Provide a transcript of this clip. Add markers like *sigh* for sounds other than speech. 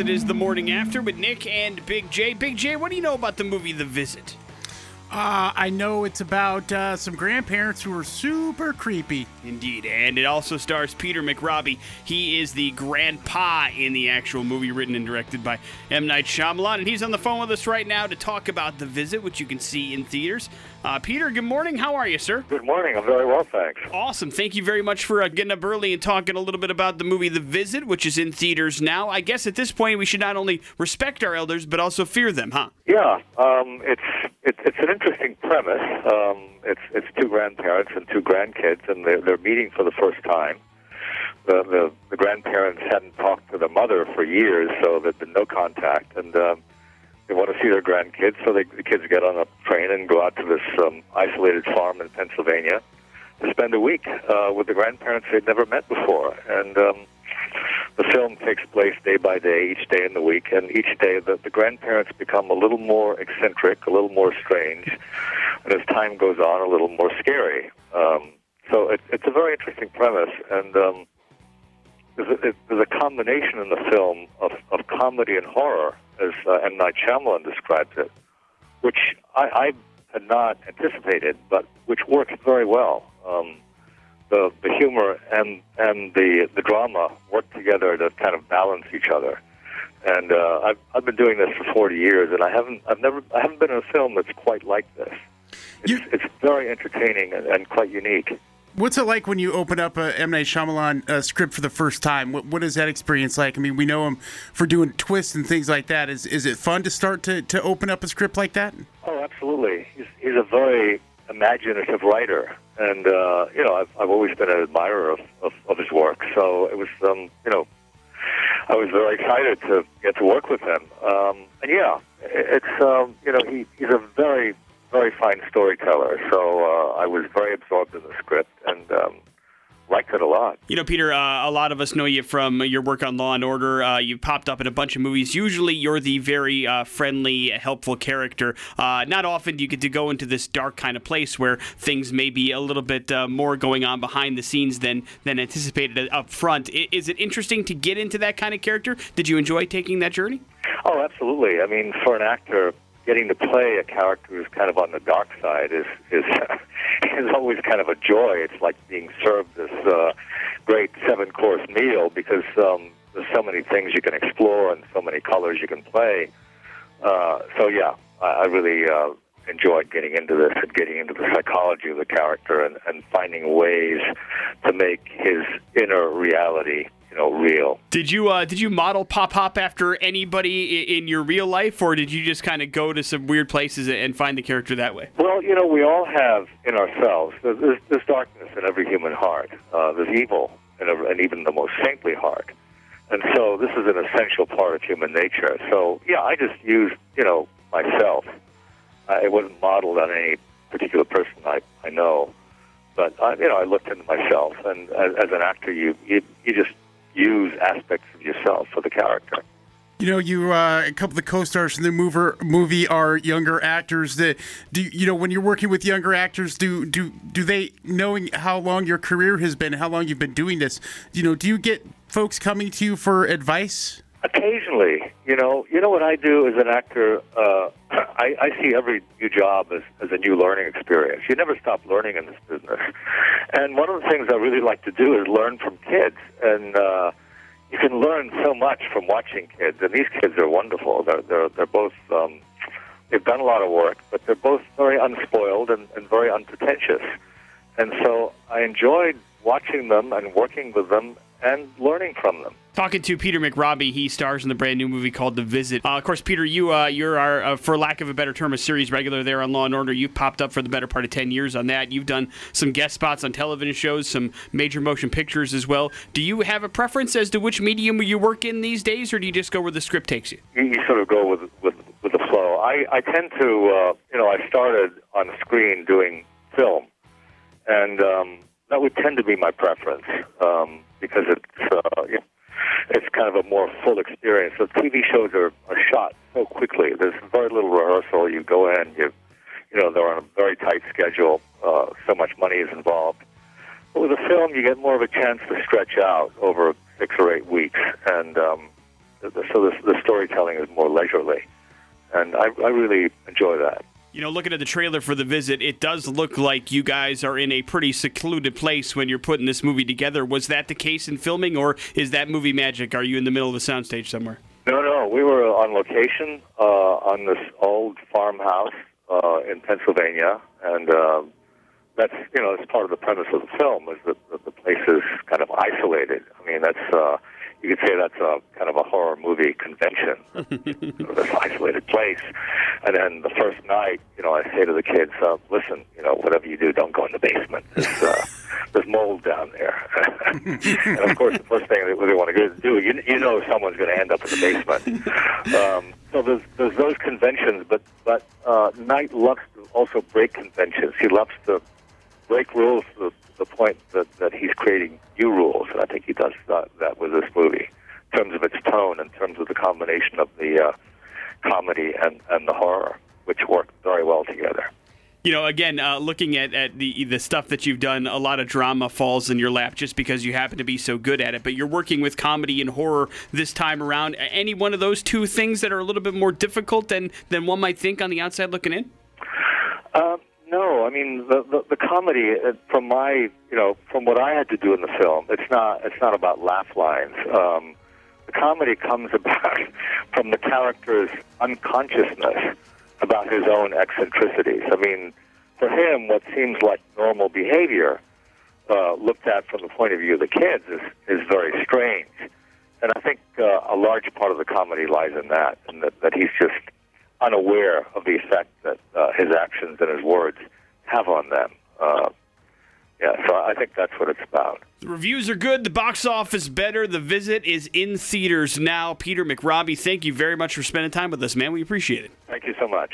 It is the morning after with Nick and Big J. Big J, what do you know about the movie The Visit? Uh, I know it's about uh, some grandparents who are super creepy. Indeed, and it also stars Peter McRobbie. He is the grandpa in the actual movie, written and directed by M. Night Shyamalan, and he's on the phone with us right now to talk about The Visit, which you can see in theaters. Uh, Peter, good morning. How are you, sir? Good morning. I'm very well, thanks. Awesome. Thank you very much for uh, getting up early and talking a little bit about the movie The Visit, which is in theaters now. I guess at this point we should not only respect our elders but also fear them, huh? Yeah, um, it's it, it's an interesting premise. Um, it's it's two grandparents and two grandkids, and they're, they're meeting for the first time. The, the the grandparents hadn't talked to their mother for years, so there'd been no contact, and um, they want to see their grandkids. So they, the kids get on a train and go out to this um, isolated farm in Pennsylvania to spend a week uh, with the grandparents they'd never met before, and. Um, the film takes place day by day, each day in the week, and each day the, the grandparents become a little more eccentric, a little more strange, and as time goes on, a little more scary. Um, so it, it's a very interesting premise, and um, there's, a, it, there's a combination in the film of, of comedy and horror, as uh, M. Night Shyamalan describes it, which I, I had not anticipated, but which works very well. Um, the the humor and and the the drama work together to kind of balance each other. And uh, I've I've been doing this for 40 years, and I haven't I've never I haven't been in a film that's quite like this. It's You- it's very entertaining and, and quite unique. What's it like when you open up a M Night Shyamalan uh, script for the first time? What, what is that experience like? I mean, we know him for doing twists and things like that. Is is it fun to start to, to open up a script like that? Oh, absolutely. He's he's a very imaginative writer, and uh, you know I've I've always been an admirer of, of, of his work. So it was um, you know I was very excited to get to work with him. Um, and yeah, it's um, you know he he's a very very fine storyteller. So uh, I was very absorbed in the script and um, liked it a lot. You know, Peter, uh, a lot of us know you from your work on Law and Order. Uh, you've popped up in a bunch of movies. Usually, you're the very uh, friendly, helpful character. Uh, not often do you get to go into this dark kind of place where things may be a little bit uh, more going on behind the scenes than than anticipated up front. I- Is it interesting to get into that kind of character? Did you enjoy taking that journey? Oh, absolutely. I mean, for an actor, getting to play a character who's kind of on the dark side is is *laughs* is always kind of a joy. It's like being served this uh, great seven course meal because um, there's so many things you can explore and so many colors you can play. Uh, so yeah, I, I really uh, enjoyed getting into this and getting into the psychology of the character and, and finding ways to make his inner reality, you know, real. Did you uh, did you model Pop Hop after anybody in your real life, or did you just kind of go to some weird places and find the character that way? Well, you know, we all have in ourselves, there's, there's, there's darkness in every human heart. Uh, there's evil in, every, in even the most saintly heart. And so this is an essential part of human nature. So, yeah, I just used, you know, myself. Uh, it wasn't modeled on any particular person I, I know. But, I, you know, I looked into myself. And as, as an actor, you, you, you just use aspects of yourself for the character. You know, you uh, a couple of the co-stars in the mover, movie are younger actors. That do you know when you're working with younger actors? Do do do they knowing how long your career has been, how long you've been doing this? You know, do you get folks coming to you for advice? Occasionally, you know, you know what I do as an actor. Uh, *clears throat* I, I see every new job as, as a new learning experience. You never stop learning in this business, and one of the things I really like to do is learn from kids. And uh, you can learn so much from watching kids. And these kids are wonderful. They're they're they're both. Um, they've done a lot of work, but they're both very unspoiled and, and very unpretentious. And so I enjoyed watching them and working with them and learning from them. Talking to Peter McRobbie, he stars in the brand new movie called The Visit. Uh, of course, Peter, you uh, you're our, uh, for lack of a better term, a series regular there on Law and Order. You've popped up for the better part of ten years on that. You've done some guest spots on television shows, some major motion pictures as well. Do you have a preference as to which medium you work in these days, or do you just go where the script takes you? you, you sort of go with with with the flow. I I tend to uh, you know I started on screen doing film, and um, that would tend to be my preference um, because it's uh, you know, it's kind of a more full experience. So TV shows are, are shot so quickly. There's very little rehearsal. You go in, you you know they're on a very tight schedule. Uh, so much money is involved. But with a film, you get more of a chance to stretch out over six or eight weeks, and um, so the, the storytelling is more leisurely, and I, I really enjoy that. You know, looking at the trailer for the visit, it does look like you guys are in a pretty secluded place when you're putting this movie together. Was that the case in filming, or is that movie magic? Are you in the middle of a soundstage somewhere? No, no, we were on location uh, on this old farmhouse uh, in Pennsylvania, and uh, that's you know that's part of the premise of the film is that the place is kind of isolated. I mean, that's uh, you could say that's a kind of a horror movie convention, *laughs* this isolated place. And then the first night, you know, I say to the kids, uh, "Listen, you know, whatever you do, don't go in the basement. There's, uh, *laughs* there's mold down there." *laughs* and of course, the first thing that they want to do, you, you know, someone's going to end up in the basement. Um, so there's there's those conventions, but but uh, Night loves to also break conventions. He loves to break rules to the point that, that he's creating new rules, and I think he does that, that with this movie, in terms of its tone, in terms of the combination of the uh, comedy and, and the horror, which work very well together. You know, again, uh, looking at, at the the stuff that you've done, a lot of drama falls in your lap just because you happen to be so good at it. But you're working with comedy and horror this time around. Any one of those two things that are a little bit more difficult than than one might think on the outside looking in? Um, no, I mean the, the the comedy uh, from my you know from what I had to do in the film. It's not it's not about laugh lines. Um, the comedy comes *laughs* about from the character's unconsciousness about his own eccentricities. I mean, for him, what seems like normal behavior, uh, looked at from the point of view of the kids, is is very strange. And I think uh, a large part of the comedy lies in that, and that, that he's just unaware of the effect that uh, his actions and his words have on them. Uh, yeah, so I think that's what it's about. The reviews are good. The box office better. The visit is in theaters now. Peter McRobbie, thank you very much for spending time with us, man. We appreciate it. Thank you so much.